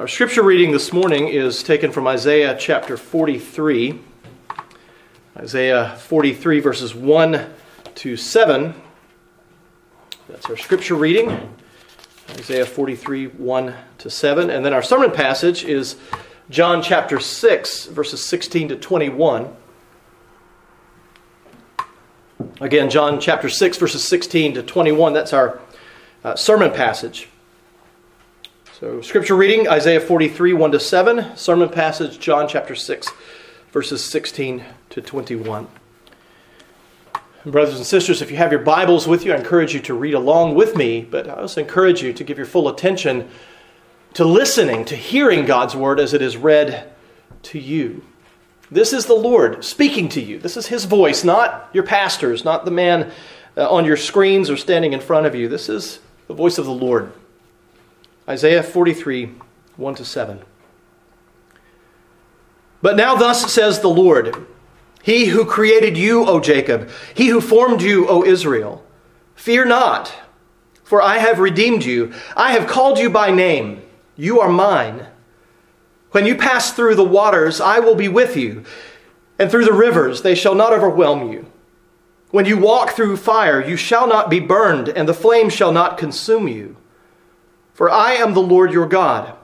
Our scripture reading this morning is taken from Isaiah chapter 43. Isaiah 43, verses 1 to 7. That's our scripture reading. Isaiah 43, 1 to 7. And then our sermon passage is John chapter 6, verses 16 to 21. Again, John chapter 6, verses 16 to 21. That's our uh, sermon passage. So, scripture reading Isaiah 43, 1 to 7. Sermon passage John chapter 6, verses 16 to 21. Brothers and sisters, if you have your Bibles with you, I encourage you to read along with me, but I also encourage you to give your full attention to listening, to hearing God's word as it is read to you. This is the Lord speaking to you. This is His voice, not your pastors, not the man uh, on your screens or standing in front of you. This is the voice of the Lord. Isaiah 43, 1 to 7. But now, thus says the Lord He who created you, O Jacob, he who formed you, O Israel, fear not, for I have redeemed you. I have called you by name. You are mine. When you pass through the waters, I will be with you, and through the rivers, they shall not overwhelm you. When you walk through fire, you shall not be burned, and the flame shall not consume you. For I am the Lord your God,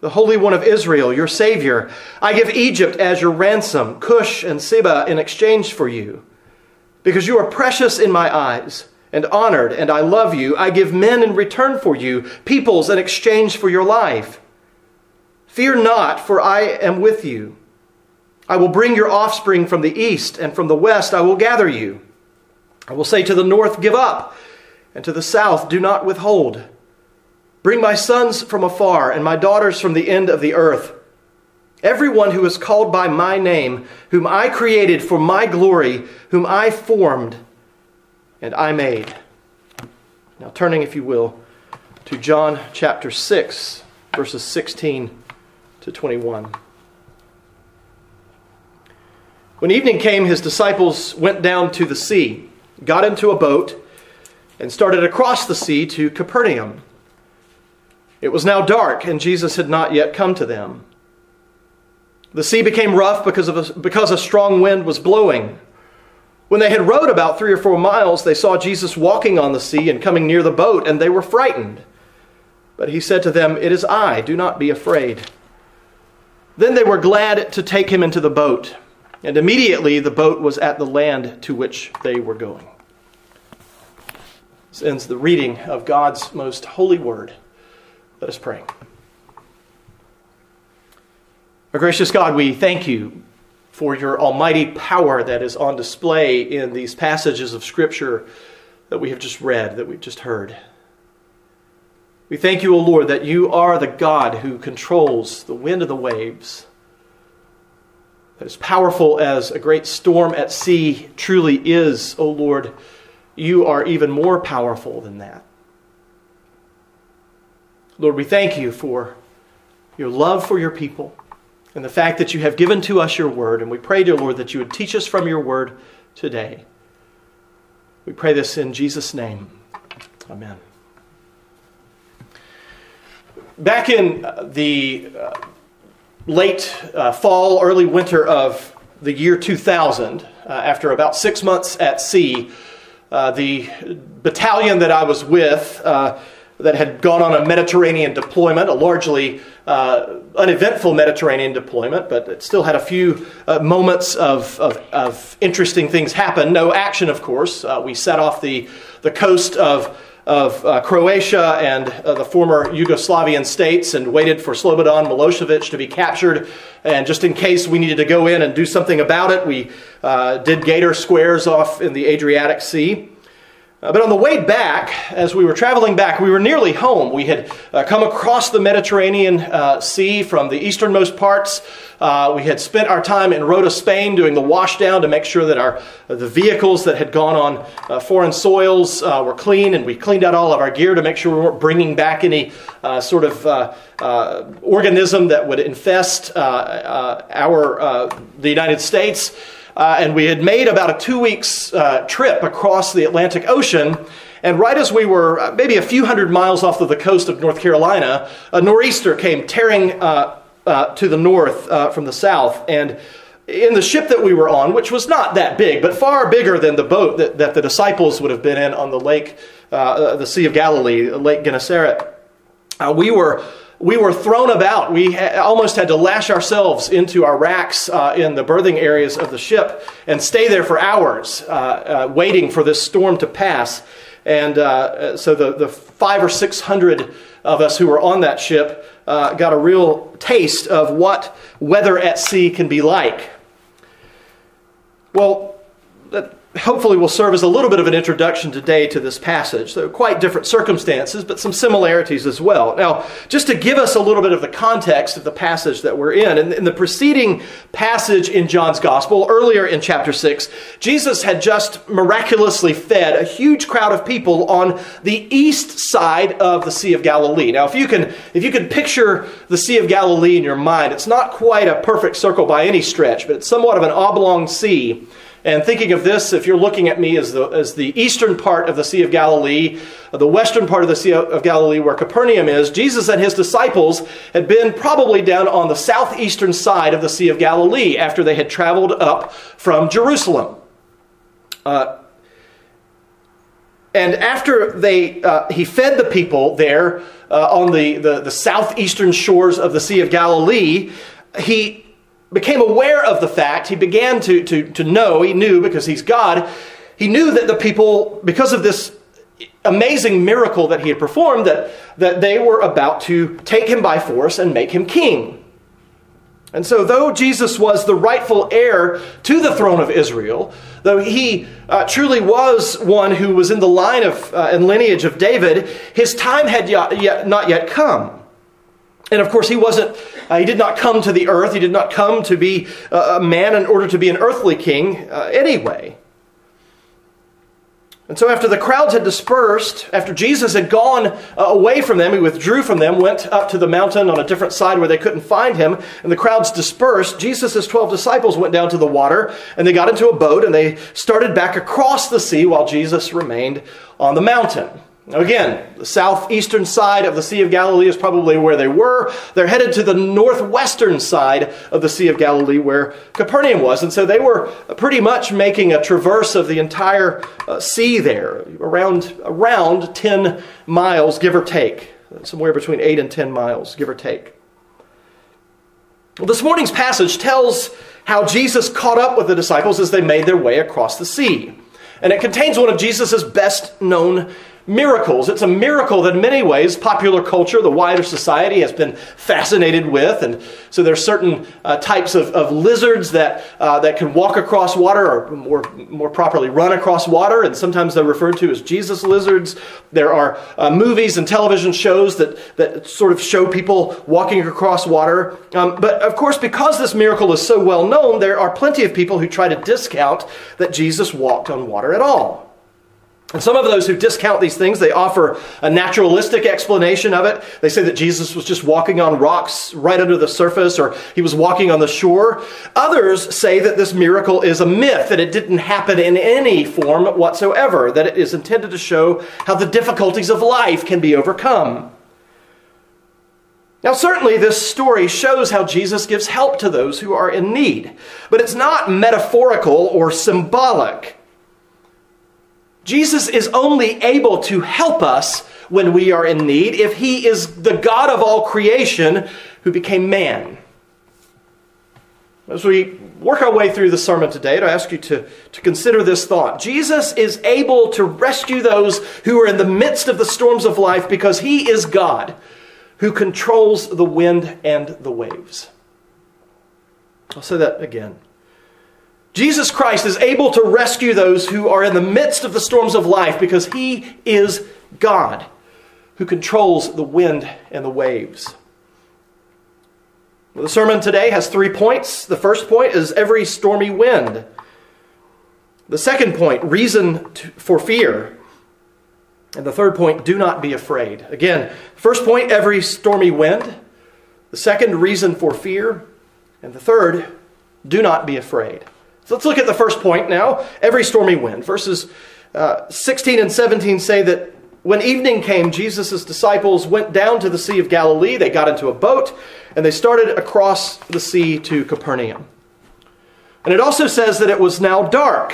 the Holy One of Israel, your Savior. I give Egypt as your ransom, Cush and Seba in exchange for you. Because you are precious in my eyes and honored, and I love you, I give men in return for you, peoples in exchange for your life. Fear not, for I am with you. I will bring your offspring from the east, and from the west I will gather you. I will say to the north, Give up, and to the south, Do not withhold. Bring my sons from afar and my daughters from the end of the earth. Everyone who is called by my name, whom I created for my glory, whom I formed and I made. Now, turning, if you will, to John chapter 6, verses 16 to 21. When evening came, his disciples went down to the sea, got into a boat, and started across the sea to Capernaum. It was now dark, and Jesus had not yet come to them. The sea became rough because, of a, because a strong wind was blowing. When they had rowed about three or four miles, they saw Jesus walking on the sea and coming near the boat, and they were frightened. But he said to them, It is I, do not be afraid. Then they were glad to take him into the boat, and immediately the boat was at the land to which they were going. This ends the reading of God's most holy word. Let us pray. Our gracious God, we thank you for your almighty power that is on display in these passages of Scripture that we have just read, that we've just heard. We thank you, O Lord, that you are the God who controls the wind and the waves. As powerful as a great storm at sea truly is, O Lord, you are even more powerful than that. Lord, we thank you for your love for your people and the fact that you have given to us your word. And we pray, dear Lord, that you would teach us from your word today. We pray this in Jesus' name. Amen. Back in uh, the uh, late uh, fall, early winter of the year 2000, uh, after about six months at sea, the battalion that I was with that had gone on a Mediterranean deployment, a largely uh, uneventful Mediterranean deployment, but it still had a few uh, moments of, of, of, interesting things happen. No action, of course. Uh, we set off the, the coast of, of uh, Croatia and uh, the former Yugoslavian states and waited for Slobodan Milosevic to be captured. And just in case we needed to go in and do something about it, we uh, did gator squares off in the Adriatic Sea. Uh, but on the way back, as we were traveling back, we were nearly home. We had uh, come across the Mediterranean uh, Sea from the easternmost parts. Uh, we had spent our time in Rota, Spain, doing the washdown to make sure that our uh, the vehicles that had gone on uh, foreign soils were clean, and we cleaned out all of our gear to make sure we weren't bringing back any sort of organism that would infest our the United States. Uh, and we had made about a two weeks uh, trip across the Atlantic Ocean. And right as we were uh, maybe a few hundred miles off of the coast of North Carolina, a nor'easter came tearing uh, uh, to the north from the south. And in the ship that we were on, which was not that big, but far bigger than the boat that, that the disciples would have been in on the lake, the Sea of Galilee, Lake Gennesaret, we were we were thrown about. We ha- almost had to lash ourselves into our racks uh, in the berthing areas of the ship and stay there for hours, uh, uh, waiting for this storm to pass. And uh, so the, the five or six hundred of us who were on that ship uh, got a real taste of what weather at sea can be like. Well, that hopefully will serve as a little bit of an introduction today to this passage. So, quite different circumstances, but some similarities as well. Now, just to give us a little bit of the context of the passage that we're in, in, the preceding passage in John's Gospel, earlier in chapter 6, Jesus had just miraculously fed a huge crowd of people on the east side of the Sea of Galilee. Now, if you can, if you can picture the Sea of Galilee in your mind, it's not quite a perfect circle by any stretch, but it's somewhat of an oblong sea and thinking of this, if you're looking at me as the, as the eastern part of the Sea of Galilee, the western part of the Sea of Galilee where Capernaum is, Jesus and his disciples had been probably down on the southeastern side of the Sea of Galilee after they had traveled up from Jerusalem. Uh, and after they, uh, he fed the people there uh, on the, the, the southeastern shores of the Sea of Galilee, he became aware of the fact, he began to, to, to know, he knew because he's God, he knew that the people, because of this amazing miracle that he had performed, that, that they were about to take him by force and make him king. And so, though Jesus was the rightful heir to the throne of Israel, though he uh, truly was one who was in the line of uh, and lineage of David, his time had yet, yet, not yet come. And of course, he wasn't, uh, he did not come to the earth. He did not come to be a man in order to be an earthly king uh, anyway. And so, after the crowds had dispersed, after Jesus had gone uh, away from them, he withdrew from them, went up to the mountain on a different side where they couldn't find him, and the crowds dispersed. Jesus' 12 disciples went down to the water, and they got into a boat, and they started back across the sea while Jesus remained on the mountain. Again, the southeastern side of the Sea of Galilee is probably where they were. They're headed to the northwestern side of the Sea of Galilee where Capernaum was. And so they were pretty much making a traverse of the entire uh, sea there, around, around 10 miles, give or take. Somewhere between 8 and 10 miles, give or take. Well, this morning's passage tells how Jesus caught up with the disciples as they made their way across the sea. And it contains one of Jesus' best known miracles. It's a miracle that in many ways popular culture, the wider society, has been fascinated with. And so there's certain uh, types of, of, lizards that, uh, that can walk across water, or more, more properly, run across water. And sometimes they're referred to as Jesus lizards. There are uh, movies and television shows that, that sort of show people walking across water. Um, but of course, because this miracle is so well known, there are plenty of people who try to discount that Jesus walked on water at all. And some of those who discount these things, they offer a naturalistic explanation of it. They say that Jesus was just walking on rocks right under the surface or he was walking on the shore. Others say that this miracle is a myth, that it didn't happen in any form whatsoever, that it is intended to show how the difficulties of life can be overcome. Now, certainly, this story shows how Jesus gives help to those who are in need, but it's not metaphorical or symbolic. Jesus is only able to help us when we are in need if he is the God of all creation who became man. As we work our way through the sermon today, I ask you to, to consider this thought. Jesus is able to rescue those who are in the midst of the storms of life because he is God who controls the wind and the waves. I'll say that again. Jesus Christ is able to rescue those who are in the midst of the storms of life because he is God who controls the wind and the waves. The sermon today has three points. The first point is every stormy wind. The second point, reason for fear. And the third point, do not be afraid. Again, first point, every stormy wind. The second, reason for fear. And the third, do not be afraid. So let's look at the first point now every stormy wind. Verses uh, 16 and 17 say that when evening came, Jesus' disciples went down to the Sea of Galilee. They got into a boat and they started across the sea to Capernaum. And it also says that it was now dark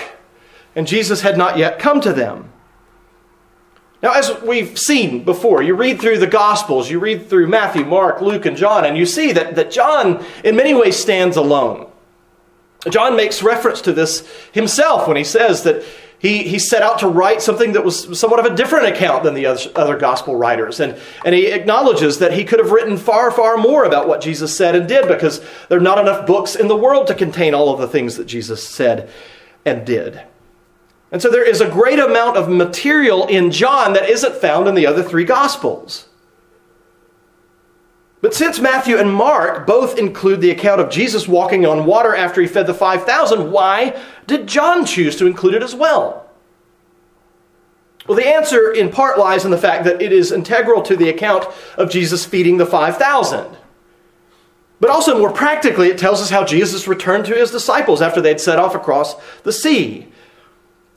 and Jesus had not yet come to them. Now, as we've seen before, you read through the Gospels, you read through Matthew, Mark, Luke, and John, and you see that, that John, in many ways, stands alone. John makes reference to this himself when he says that he, he set out to write something that was somewhat of a different account than the other, other gospel writers. And, and he acknowledges that he could have written far, far more about what Jesus said and did because there are not enough books in the world to contain all of the things that Jesus said and did. And so there is a great amount of material in John that isn't found in the other three Gospels. But since Matthew and Mark both include the account of Jesus walking on water after he fed the 5,000, why did John choose to include it as well? Well, the answer in part lies in the fact that it is integral to the account of Jesus feeding the 5,000. But also, more practically, it tells us how Jesus returned to his disciples after they'd set off across the sea.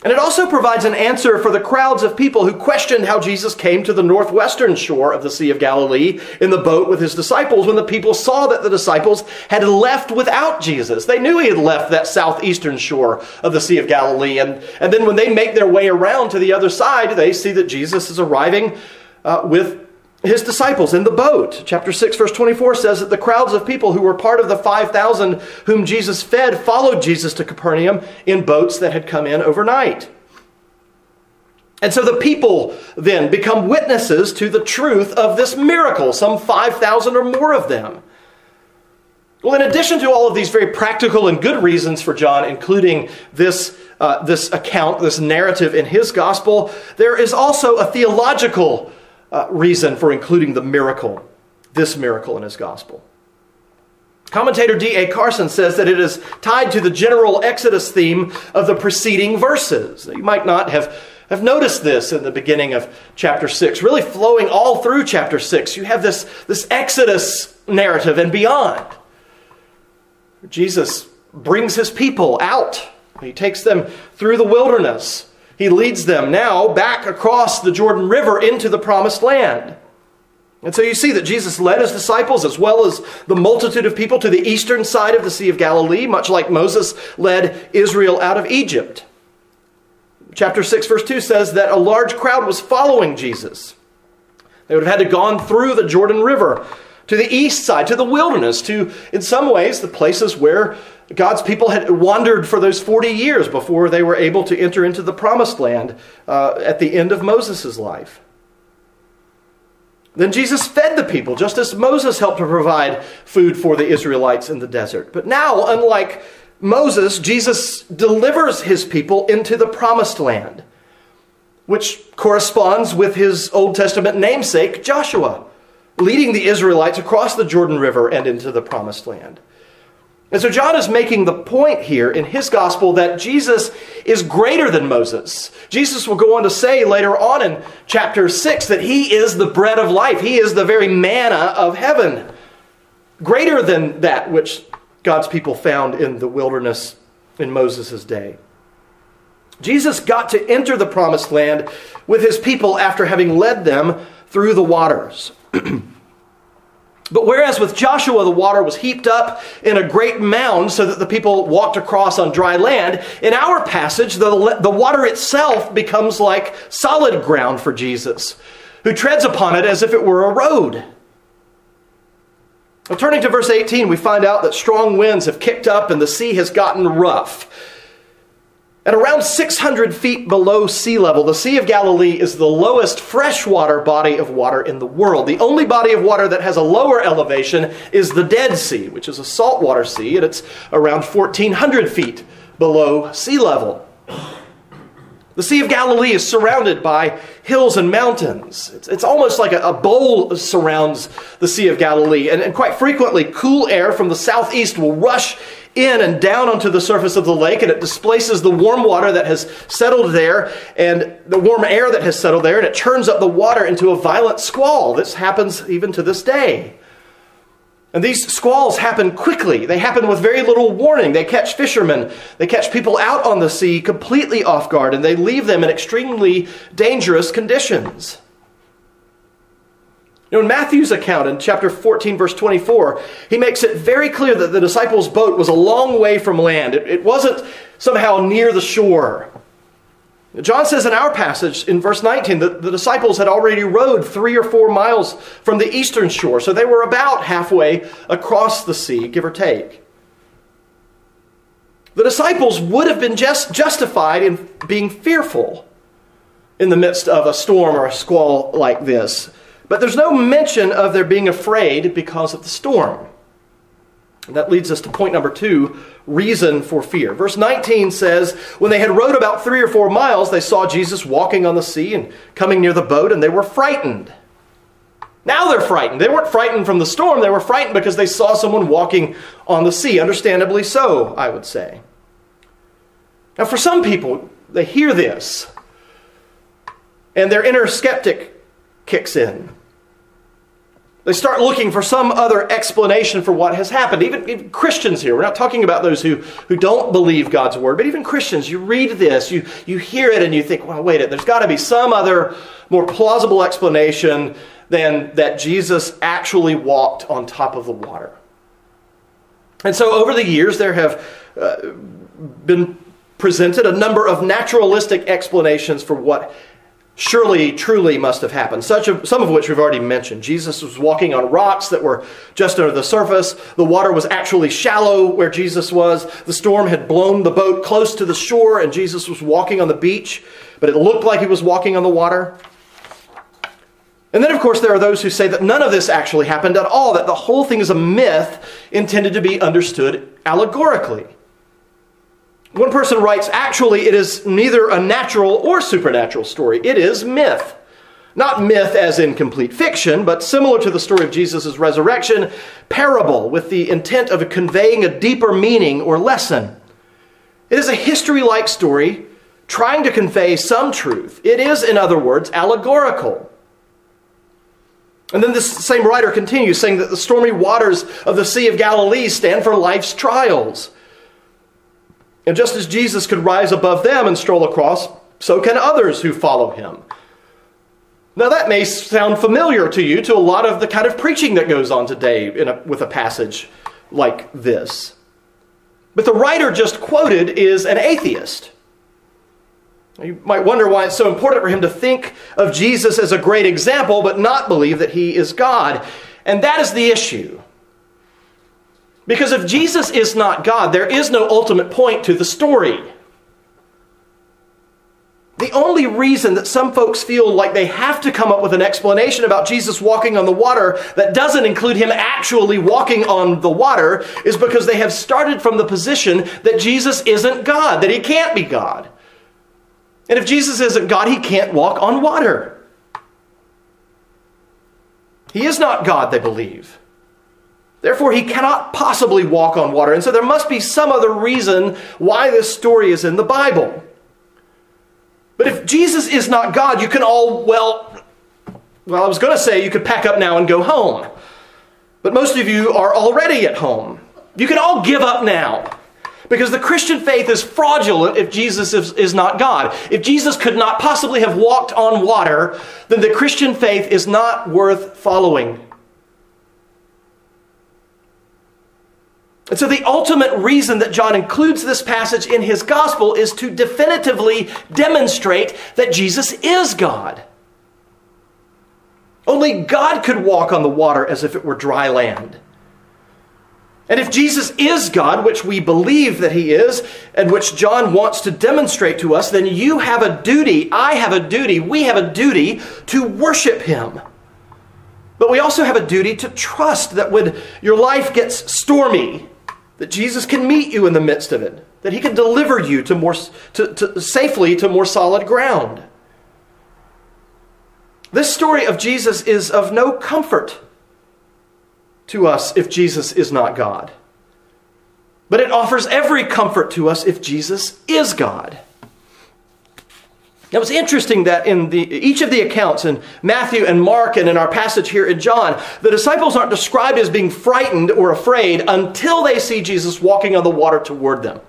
And it also provides an answer for the crowds of people who questioned how Jesus came to the northwestern shore of the Sea of Galilee in the boat with his disciples when the people saw that the disciples had left without Jesus. They knew he had left that southeastern shore of the Sea of Galilee. And, and then when they make their way around to the other side, they see that Jesus is arriving uh, with his disciples in the boat. Chapter 6, verse 24 says that the crowds of people who were part of the 5,000 whom Jesus fed followed Jesus to Capernaum in boats that had come in overnight. And so the people then become witnesses to the truth of this miracle, some 5,000 or more of them. Well, in addition to all of these very practical and good reasons for John, including this, uh, this account, this narrative in his gospel, there is also a theological uh, reason for including the miracle, this miracle in his gospel. Commentator D.A. Carson says that it is tied to the general Exodus theme of the preceding verses. You might not have, have noticed this in the beginning of chapter 6, really flowing all through chapter 6. You have this, this Exodus narrative and beyond. Jesus brings his people out, he takes them through the wilderness. He leads them now back across the Jordan River into the promised land. And so you see that Jesus led his disciples as well as the multitude of people to the eastern side of the Sea of Galilee, much like Moses led Israel out of Egypt. Chapter 6, verse 2 says that a large crowd was following Jesus. They would have had to gone through the Jordan River to the east side, to the wilderness, to, in some ways, the places where God's people had wandered for those 40 years before they were able to enter into the promised land uh, at the end of Moses' life. Then Jesus fed the people, just as Moses helped to provide food for the Israelites in the desert. But now, unlike Moses, Jesus delivers his people into the promised land, which corresponds with his Old Testament namesake, Joshua, leading the Israelites across the Jordan River and into the promised land. And so John is making the point here in his gospel that Jesus is greater than Moses. Jesus will go on to say later on in chapter 6 that he is the bread of life, he is the very manna of heaven. Greater than that which God's people found in the wilderness in Moses' day. Jesus got to enter the promised land with his people after having led them through the waters. But whereas with Joshua the water was heaped up in a great mound so that the people walked across on dry land, in our passage, the, the water itself becomes like solid ground for Jesus, who treads upon it as if it were a road. Well, turning to verse 18, we find out that strong winds have kicked up and the sea has gotten rough. At around 600 feet below sea level, the Sea of Galilee is the lowest freshwater body of water in the world. The only body of water that has a lower elevation is the Dead Sea, which is a saltwater sea, and it's around 1,400 feet below sea level. The Sea of Galilee is surrounded by hills and mountains. It's, it's almost like a, a, bowl surrounds the Sea of Galilee. And, and quite frequently, cool air from the southeast will rush in and down onto the surface of the lake, and it displaces the warm water that has settled there and the warm air that has settled there, and it turns up the water into a violent squall. This happens even to this day. And these squalls happen quickly. They happen with very little warning. They catch fishermen, they catch people out on the sea completely off guard, and they leave them in extremely dangerous conditions. You know, in Matthew's account in chapter 14, verse 24, he makes it very clear that the disciples' boat was a long way from land. It, it wasn't somehow near the shore. John says in our passage in verse 19 that the disciples had already rowed three or four miles from the eastern shore, so they were about halfway across the sea, give or take. The disciples would have been just justified in being fearful in the midst of a storm or a squall like this. But there's no mention of their being afraid because of the storm. That leads us to point number two reason for fear. Verse 19 says, When they had rowed about three or four miles, they saw Jesus walking on the sea and coming near the boat, and they were frightened. Now they're frightened. They weren't frightened from the storm, they were frightened because they saw someone walking on the sea. Understandably so, I would say. Now, for some people, they hear this, and their inner skeptic kicks in. They start looking for some other explanation for what has happened. Even, even, Christians here, we're not talking about those who, who don't believe God's word, but even Christians, you read this, you, you hear it, and you think, well, wait, a minute, there's got to be some other more plausible explanation than that Jesus actually walked on top of the water. And so over the years, there have uh, been presented a number of naturalistic explanations for what surely, truly must have happened, such of, some of which we've already mentioned. Jesus was walking on rocks that were just under the surface. The water was actually shallow where Jesus was. The storm had blown the boat close to the shore, and Jesus was walking on the beach, but it looked like he was walking on the water. And then, of course, there are those who say that none of this actually happened at all, that the whole thing is a myth intended to be understood allegorically. One person writes, actually, it is neither a natural or supernatural story. It is myth. Not myth as in complete fiction, but similar to the story of Jesus' resurrection, parable with the intent of conveying a deeper meaning or lesson. It is a history like story trying to convey some truth. It is, in other words, allegorical. And then this same writer continues saying that the stormy waters of the Sea of Galilee stand for life's trials. And just as Jesus could rise above them and stroll across, so can others who follow him. Now, that may sound familiar to you to a lot of the kind of preaching that goes on today a, with a passage like this. But the writer just quoted is an atheist. You might wonder why it's so important for him to think of Jesus as a great example, but not believe that he is God. And that is the issue. Because if Jesus is not God, there is no ultimate point to the story. The only reason that some folks feel like they have to come up with an explanation about Jesus walking on the water that doesn't include him actually walking on the water is because they have started from the position that Jesus isn't God, that he can't be God. And if Jesus isn't God, he can't walk on water. He is not God, they believe. Therefore, he cannot possibly walk on water. And so there must be some other reason why this story is in the Bible. But if Jesus is not God, you can all, well, well, I was going to say you could pack up now and go home. But most of you are already at home. You can all give up now. Because the Christian faith is fraudulent if Jesus is, is, not God. If Jesus could not possibly have walked on water, then the Christian faith is not worth following. And so, the ultimate reason that John includes this passage in his gospel is to definitively demonstrate that Jesus is God. Only God could walk on the water as if it were dry land. And if Jesus is God, which we believe that he is, and which John wants to demonstrate to us, then you have a duty, I have a duty, we have a duty to worship him. But we also have a duty to trust that when your life gets stormy, that Jesus can meet you in the midst of it, that he can deliver you to more to, to, safely to more solid ground. This story of Jesus is of no comfort to us if Jesus is not God. But it offers every comfort to us if Jesus is God. Now it's interesting that in the, each of the accounts in Matthew and Mark and in our passage here in John, the disciples aren't described as being frightened or afraid until they see Jesus walking on the water toward them.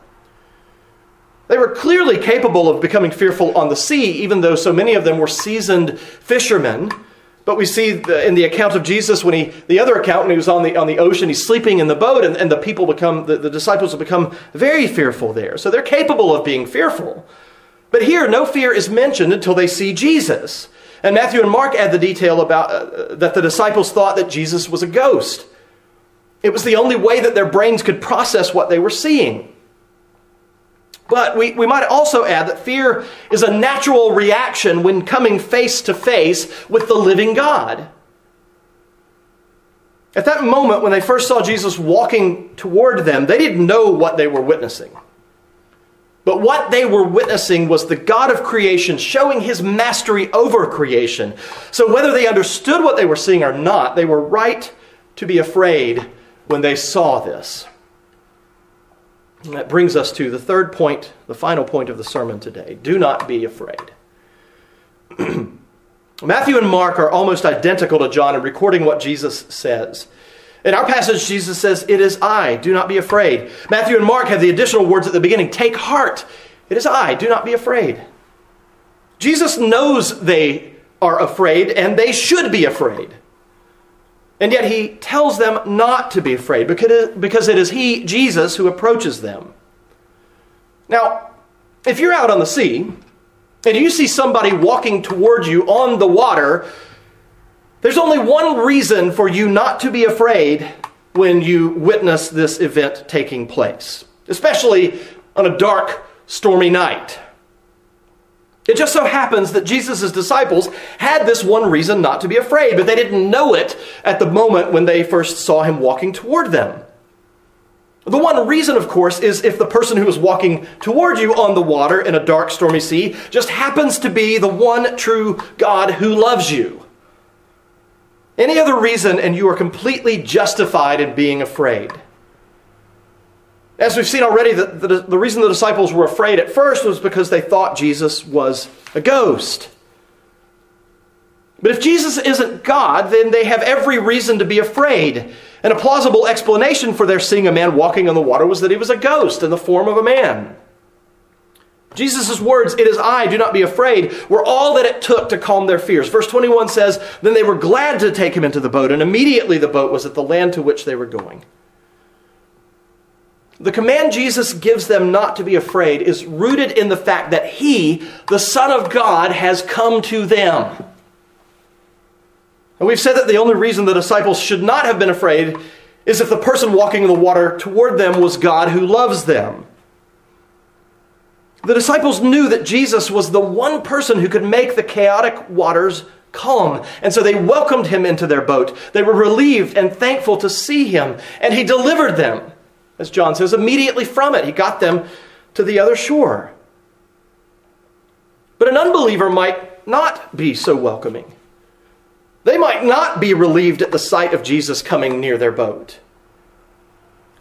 They were clearly capable of becoming fearful on the sea, even though so many of them were seasoned fishermen. But we see the, in the account of Jesus, when he, the other account, when he was on the, on the ocean, he's sleeping in the boat, and, and the people become, the, the disciples have become very fearful there. So they're capable of being fearful. But here, no fear is mentioned until they see Jesus. And Matthew and Mark add the detail about uh, that the disciples thought that Jesus was a ghost. It was the only way that their brains could process what they were seeing. But we, we might also add that fear is a natural reaction when coming face to face with the living God. At that moment, when they first saw Jesus walking toward them, they didn't know what they were witnessing. But what they were witnessing was the God of creation showing his mastery over creation. So whether they understood what they were seeing or not, they were right to be afraid when they saw this. And that brings us to the third point, the final point of the sermon today. Do not be afraid. Matthew and Mark are almost identical to John in recording what Jesus says. In our passage, Jesus says, It is I, do not be afraid. Matthew and Mark have the additional words at the beginning Take heart, it is I, do not be afraid. Jesus knows they are afraid and they should be afraid. And yet he tells them not to be afraid because it is he, Jesus, who approaches them. Now, if you're out on the sea and you see somebody walking toward you on the water, there's only one reason for you not to be afraid when you witness this event taking place, especially on a dark, stormy night. It just so happens that Jesus' disciples had this one reason not to be afraid, but they didn't know it at the moment when they first saw him walking toward them. The one reason, of course, is if the person who is walking toward you on the water in a dark, stormy sea just happens to be the one true God who loves you. Any other reason, and you are completely justified in being afraid. As we've seen already, the, the, the, reason the disciples were afraid at first was because they thought Jesus was a ghost. But if Jesus isn't God, then they have every reason to be afraid. And a plausible explanation for their seeing a man walking on the water was that he was a ghost in the form of a man. Jesus' words, It is I, do not be afraid, were all that it took to calm their fears. Verse 21 says, Then they were glad to take him into the boat, and immediately the boat was at the land to which they were going. The command Jesus gives them not to be afraid is rooted in the fact that He, the Son of God, has come to them. And we've said that the only reason the disciples should not have been afraid is if the person walking in the water toward them was God who loves them. The disciples knew that Jesus was the one person who could make the chaotic waters calm. And so they welcomed him into their boat. They were relieved and thankful to see him, and he delivered them as John says, immediately from it. He got them to the other shore. But an unbeliever might not be so welcoming. They might not be relieved at the sight of Jesus coming near their boat.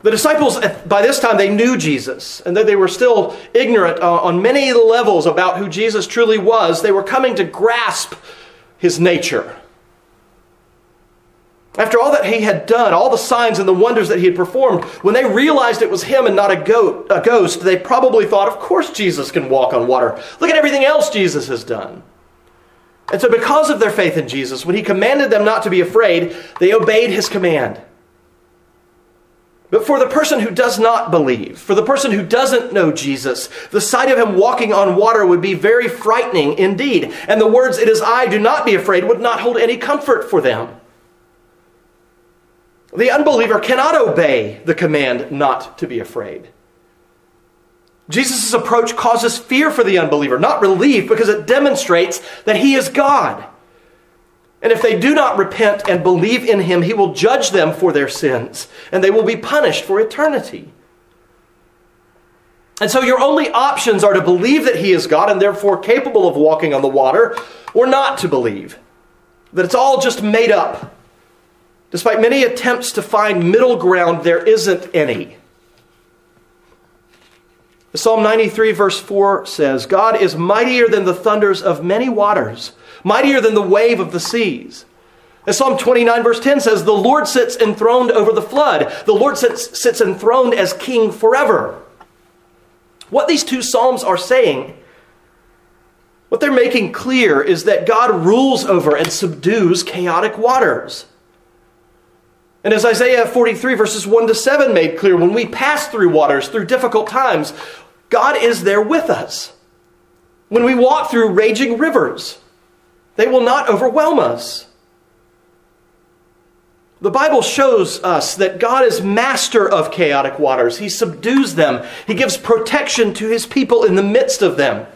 The disciples, by this time, they knew Jesus, and though they were still ignorant uh, on many levels about who Jesus truly was, they were coming to grasp his nature. After all that he had done, all the signs and the wonders that he had performed, when they realized it was him and not a, goat, a ghost, they probably thought, of course Jesus can walk on water. Look at everything else Jesus has done. And so, because of their faith in Jesus, when he commanded them not to be afraid, they obeyed his command. But for the person who does not believe, for the person who doesn't know Jesus, the sight of him walking on water would be very frightening indeed. And the words, It is I, do not be afraid, would not hold any comfort for them. The unbeliever cannot obey the command not to be afraid. Jesus' approach causes fear for the unbeliever, not relief, because it demonstrates that he is God. And if they do not repent and believe in him, he will judge them for their sins, and they will be punished for eternity. And so your only options are to believe that he is God and therefore capable of walking on the water, or not to believe. That it's all just made up Despite many attempts to find middle ground, there isn't any. Psalm 93, verse 4 says, God is mightier than the thunders of many waters, mightier than the wave of the seas. And Psalm 29, verse 10 says, The Lord sits enthroned over the flood. The Lord sits, sits enthroned as king forever. What these two Psalms are saying, what they're making clear is that God rules over and subdues chaotic waters. And as Isaiah 43, verses 1 to 7 made clear, when we pass through waters, through difficult times, God is there with us. When we walk through raging rivers, they will not overwhelm us. The Bible shows us that God is master of chaotic waters. He subdues them. He gives protection to his people in the midst of them.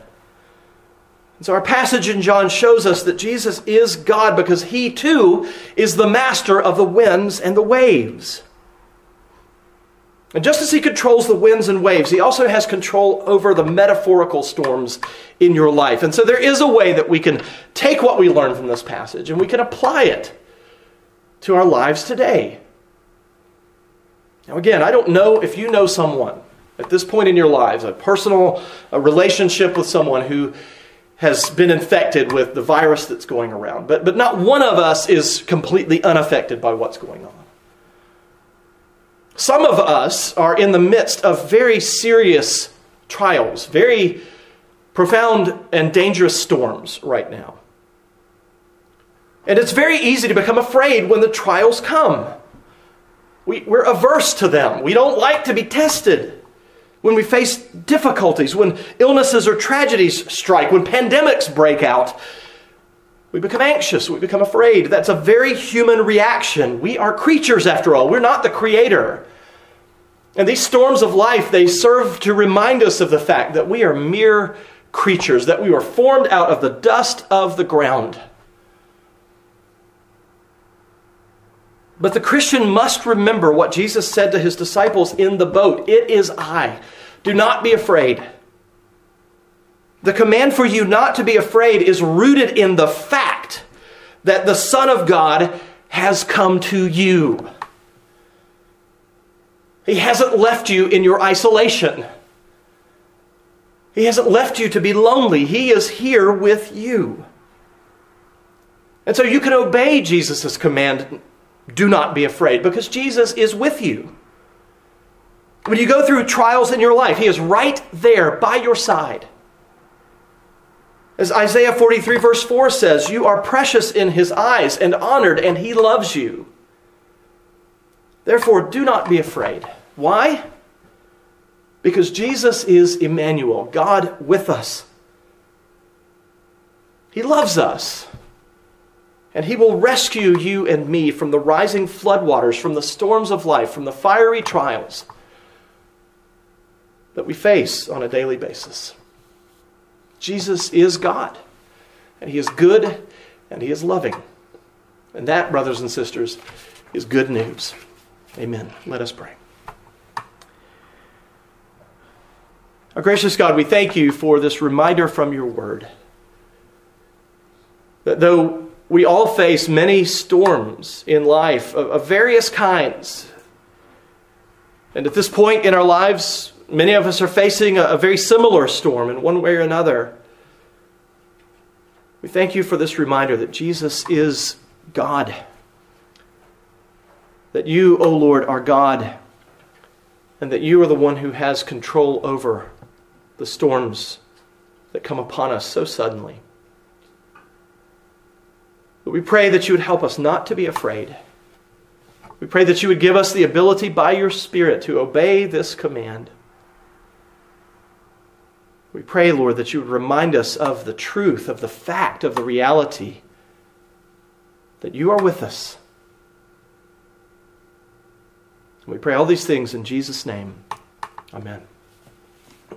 And so our passage in John shows us that Jesus is God because he too is the master of the winds and the waves. And just as he controls the winds and waves, he also has control over the metaphorical storms in your life. And so there is a way that we can take what we learn from this passage and we can apply it to our lives today. Now, again, I don't know if you know someone at this point in your lives, a personal a relationship with someone who has been infected with the virus that's going around. But, but not one of us is completely unaffected by what's going on. Some of us are in the midst of very serious trials, very profound and dangerous storms right now. And it's very easy to become afraid when the trials come. We, we're averse to them. We don't like to be tested. When we face difficulties, when illnesses or tragedies strike, when pandemics break out, we become anxious, we become afraid. That's a very human reaction. We are creatures, after all. We're not the creator. And these storms of life, they serve to remind us of the fact that we are mere creatures, that we were formed out of the dust of the ground. But the Christian must remember what Jesus said to his disciples in the boat It is I. Do not be afraid. The command for you not to be afraid is rooted in the fact that the Son of God has come to you. He hasn't left you in your isolation. He hasn't left you to be lonely. He is here with you. And so you can obey Jesus' command do not be afraid because Jesus is with you. When you go through trials in your life, He is right there by your side. As Isaiah 43, verse 4 says, You are precious in His eyes and honored, and He loves you. Therefore, do not be afraid. Why? Because Jesus is Emmanuel, God with us. He loves us. And he will rescue you and me from the rising floodwaters, from the storms of life, from the fiery trials that we face on a daily basis. Jesus is God, and he is good, and he is loving. And that, brothers and sisters, is good news. Amen. Let us pray. Our gracious God, we thank you for this reminder from your word that though we all face many storms in life of, of, various kinds, and at this point in our lives, many of us are facing a, a very similar storm in one way or another. We thank you for this reminder that Jesus is God. That you, O oh Lord, are God, and that you are the one who has control over the storms that come upon us so suddenly. But we pray that you would help us not to be afraid. We pray that you would give us the ability by your Spirit to obey this command. We pray, Lord, that you would remind us of the truth, of the fact, of the reality that you are with us. We pray all these things in Jesus' name. Amen.